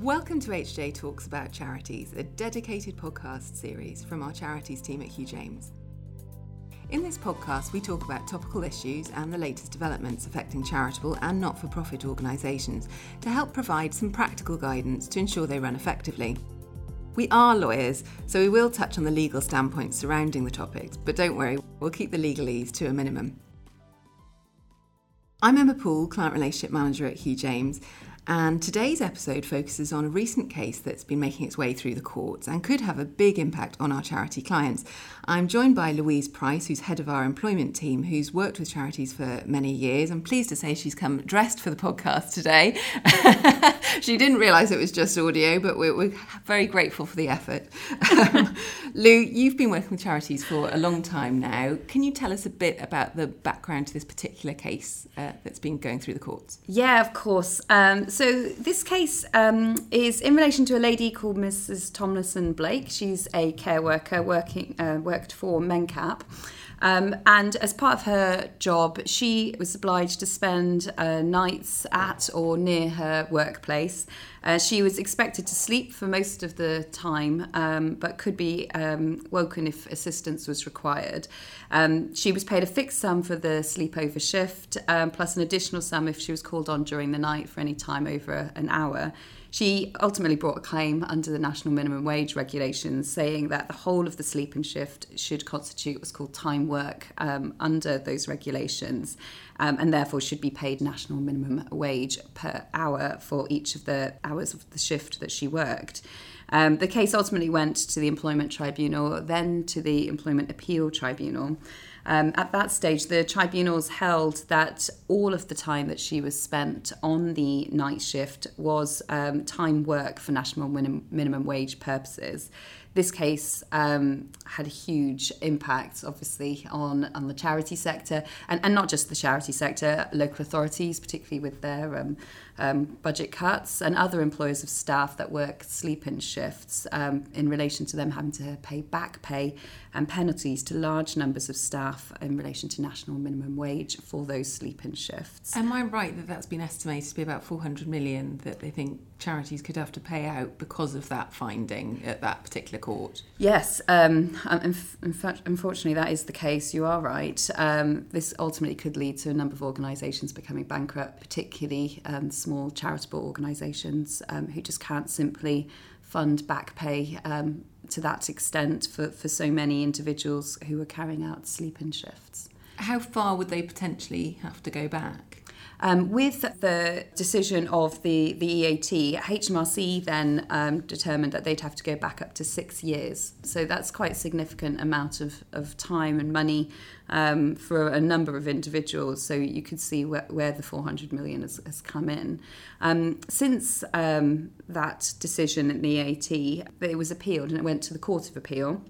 Welcome to HJ Talks About Charities, a dedicated podcast series from our charities team at Hugh James. In this podcast, we talk about topical issues and the latest developments affecting charitable and not for profit organisations to help provide some practical guidance to ensure they run effectively. We are lawyers, so we will touch on the legal standpoints surrounding the topics, but don't worry, we'll keep the legalese to a minimum. I'm Emma Poole, Client Relationship Manager at Hugh James, and today's episode focuses on a recent case that's been making its way through the courts and could have a big impact on our charity clients. I'm joined by Louise Price, who's head of our employment team, who's worked with charities for many years. I'm pleased to say she's come dressed for the podcast today. she didn't realise it was just audio, but we're, we're very grateful for the effort. Um, Lou, you've been working with charities for a long time now. Can you tell us a bit about the background to this particular case uh, that's been going through the courts? Yeah, of course. Um, so this case um, is in relation to a lady called Mrs. Tomlinson Blake. She's a care worker working uh, worked for Mencap. Um, and as part of her job, she was obliged to spend uh, nights at or near her workplace. Uh, she was expected to sleep for most of the time, um, but could be um, woken if assistance was required. Um, she was paid a fixed sum for the sleepover shift, um, plus an additional sum if she was called on during the night for any time over an hour. She ultimately brought a claim under the national minimum wage regulations, saying that the whole of the sleeping shift should constitute what's called time work um, under those regulations, um, and therefore should be paid national minimum wage per hour for each of the hours of the shift that she worked. Um, the case ultimately went to the Employment Tribunal, then to the Employment Appeal Tribunal. Um, at that stage, the tribunals held that all of the time that she was spent on the night shift was um, time work for national minim- minimum wage purposes. This case um, had a huge impact, obviously, on, on the charity sector, and, and not just the charity sector, local authorities, particularly with their um, um, budget cuts, and other employers of staff that work sleep in shifts um, in relation to them having to pay back pay and penalties to large numbers of staff in relation to national minimum wage for those sleep in shifts. Am I right that that's been estimated to be about 400 million that they think charities could have to pay out because of that finding at that particular court? Yes, um, in, in fact, unfortunately, that is the case. You are right. Um, this ultimately could lead to a number of organisations becoming bankrupt, particularly um, small charitable organisations um, who just can't simply fund back pay um, to that extent for, for so many individuals who are carrying out sleep-in shifts. How far would they potentially have to go back? Um, with the decision of the, the EAT, HMRC then um, determined that they'd have to go back up to six years. So that's quite a significant amount of, of time and money um, for a number of individuals. So you could see where, where the 400 million has, has come in. Um, since um, that decision at the EAT, it was appealed and it went to the Court of Appeal.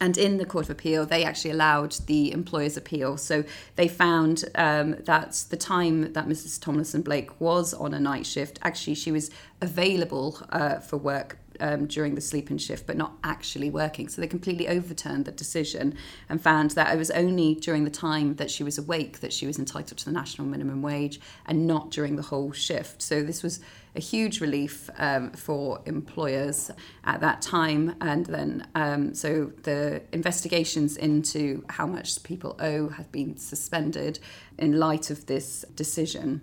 And in the Court of Appeal, they actually allowed the employer's appeal. So they found um, that the time that Mrs. Tomlinson Blake was on a night shift, actually, she was available uh, for work um, during the sleep-in shift, but not actually working. So they completely overturned the decision and found that it was only during the time that she was awake that she was entitled to the national minimum wage, and not during the whole shift. So this was a huge relief um, for employers at that time. And then, um, so the investigations into how much people owe have been suspended in light of this decision.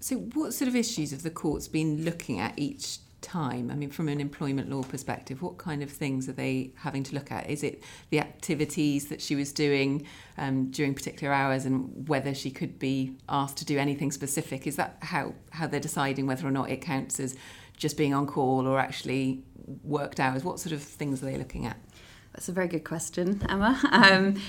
So, what sort of issues have the courts been looking at each time? I mean, from an employment law perspective, what kind of things are they having to look at? Is it the activities that she was doing um, during particular hours and whether she could be asked to do anything specific? Is that how, how they're deciding whether or not it counts as just being on call or actually worked hours? What sort of things are they looking at? That's a very good question, Emma. Um,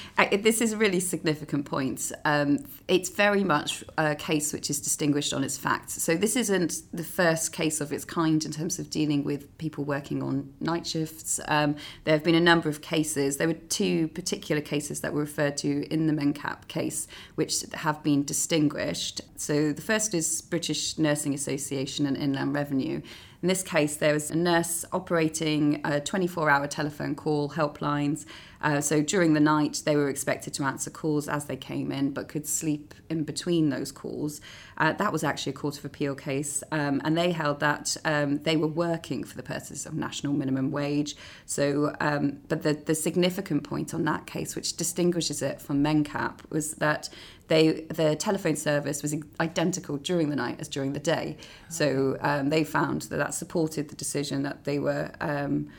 this is a really significant point. Um, it's very much a case which is distinguished on its facts. So, this isn't the first case of its kind in terms of dealing with people working on night shifts. Um, there have been a number of cases. There were two particular cases that were referred to in the Mencap case, which have been distinguished. So, the first is British Nursing Association and Inland Revenue In this case, there was a nurse operating a 24 hour telephone call helplines. Uh, so during the night, they were expected to answer calls as they came in, but could sleep in between those calls. Uh, that was actually a Court of Appeal case, um, and they held that um, they were working for the purposes of national minimum wage. So, um, but the, the significant point on that case, which distinguishes it from MENCAP, was that they the telephone service was identical during the night as during the day. So um, they found that that supported the decision that they were um,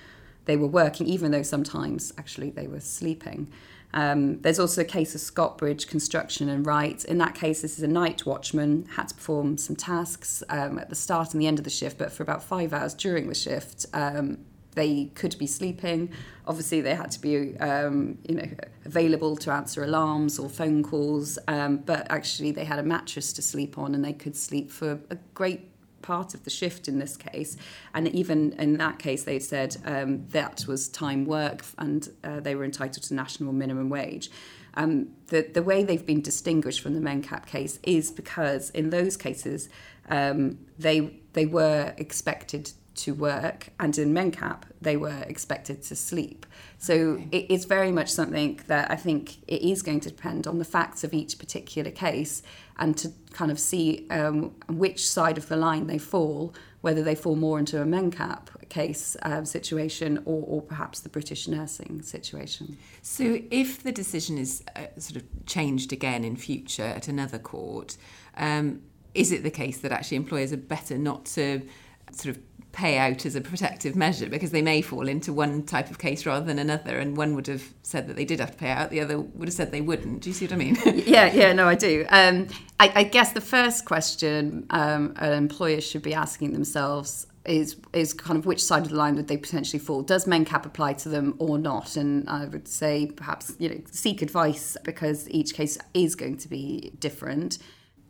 they were working, even though sometimes actually they were sleeping. Um, there's also a case of Scottbridge Construction and Wright. In that case, this is a night watchman, had to perform some tasks um, at the start and the end of the shift, but for about five hours during the shift, um, they could be sleeping. Obviously, they had to be, um, you know, available to answer alarms or phone calls. Um, but actually, they had a mattress to sleep on, and they could sleep for a great part of the shift in this case. And even in that case, they said um, that was time work, and uh, they were entitled to national minimum wage. Um, the, the way they've been distinguished from the MENCAP case is because in those cases, um, they they were expected to work, and in MENCAP, they were expected to sleep. So okay. it's very much something that I think it is going to depend on the facts of each particular case and to kind of see um, which side of the line they fall, whether they fall more into a MENCAP case uh, situation or, or perhaps the British nursing situation. So if the decision is uh, sort of changed again in future at another court, um, is it the case that actually employers are better not to sort of pay out as a protective measure because they may fall into one type of case rather than another and one would have said that they did have to pay out the other would have said they wouldn't. Do you see what i mean? Yeah yeah no i do. Um, I, I, guess the first question um, an employer should be asking themselves is is kind of which side of the line would they potentially fall? Does mencap apply to them or not? And i would say perhaps you know seek advice because each case is going to be different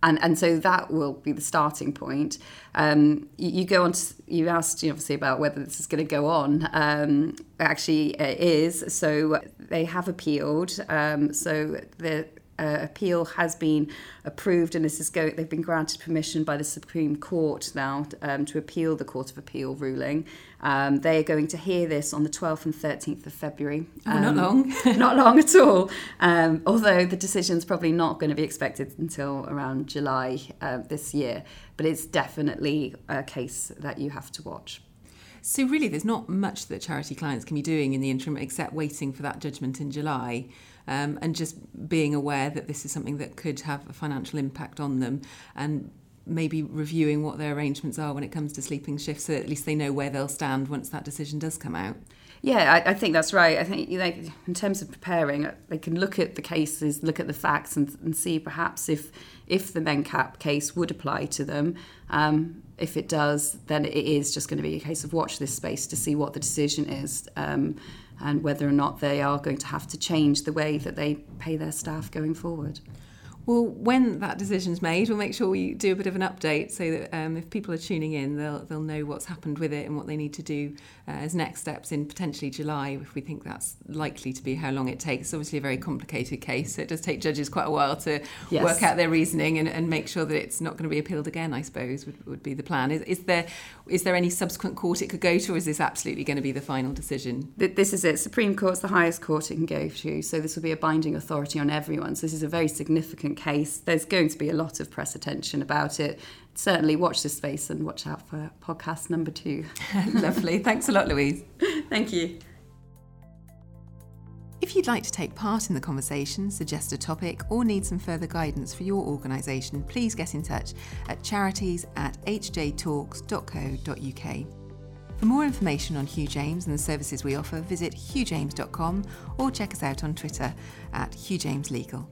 and and so that will be the starting point. Um, you, you, go on. To, you asked you obviously about whether this is going to go on. Um, actually, it is. So they have appealed. Um, so the uh, appeal has been approved, and this is go. They've been granted permission by the Supreme Court now um, to appeal the Court of Appeal ruling. Um, they are going to hear this on the 12th and 13th of February. Oh, um, not long. not long at all. Um, although the decision's probably not going to be expected until around July uh, this year, but it's definitely a case that you have to watch. So, really, there's not much that charity clients can be doing in the interim except waiting for that judgment in July um, and just being aware that this is something that could have a financial impact on them and maybe reviewing what their arrangements are when it comes to sleeping shifts so at least they know where they'll stand once that decision does come out. Yeah, I, I think that's right. I think you know, in terms of preparing, they can look at the cases, look at the facts, and, and see perhaps if if the MENCAP case would apply to them. Um, if it does, then it is just going to be a case of watch this space to see what the decision is. Um, and whether or not they are going to have to change the way that they pay their staff going forward. Well, when that decision's made, we'll make sure we do a bit of an update so that um, if people are tuning in, they'll they'll know what's happened with it and what they need to do uh, as next steps in potentially July, if we think that's likely to be how long it takes. It's obviously a very complicated case, so it does take judges quite a while to yes. work out their reasoning and, and make sure that it's not going to be appealed again. I suppose would, would be the plan. Is, is there is there any subsequent court it could go to, or is this absolutely going to be the final decision? This is it. Supreme Court's the highest court it can go to, so this will be a binding authority on everyone. So this is a very significant case. There's going to be a lot of press attention about it. Certainly watch this space and watch out for podcast number two. Lovely. Thanks a lot, Louise. Thank you. If you'd like to take part in the conversation, suggest a topic, or need some further guidance for your organisation, please get in touch at charities at hjtalks.co.uk. For more information on Hugh James and the services we offer, visit hughjames.com or check us out on Twitter at hughjameslegal.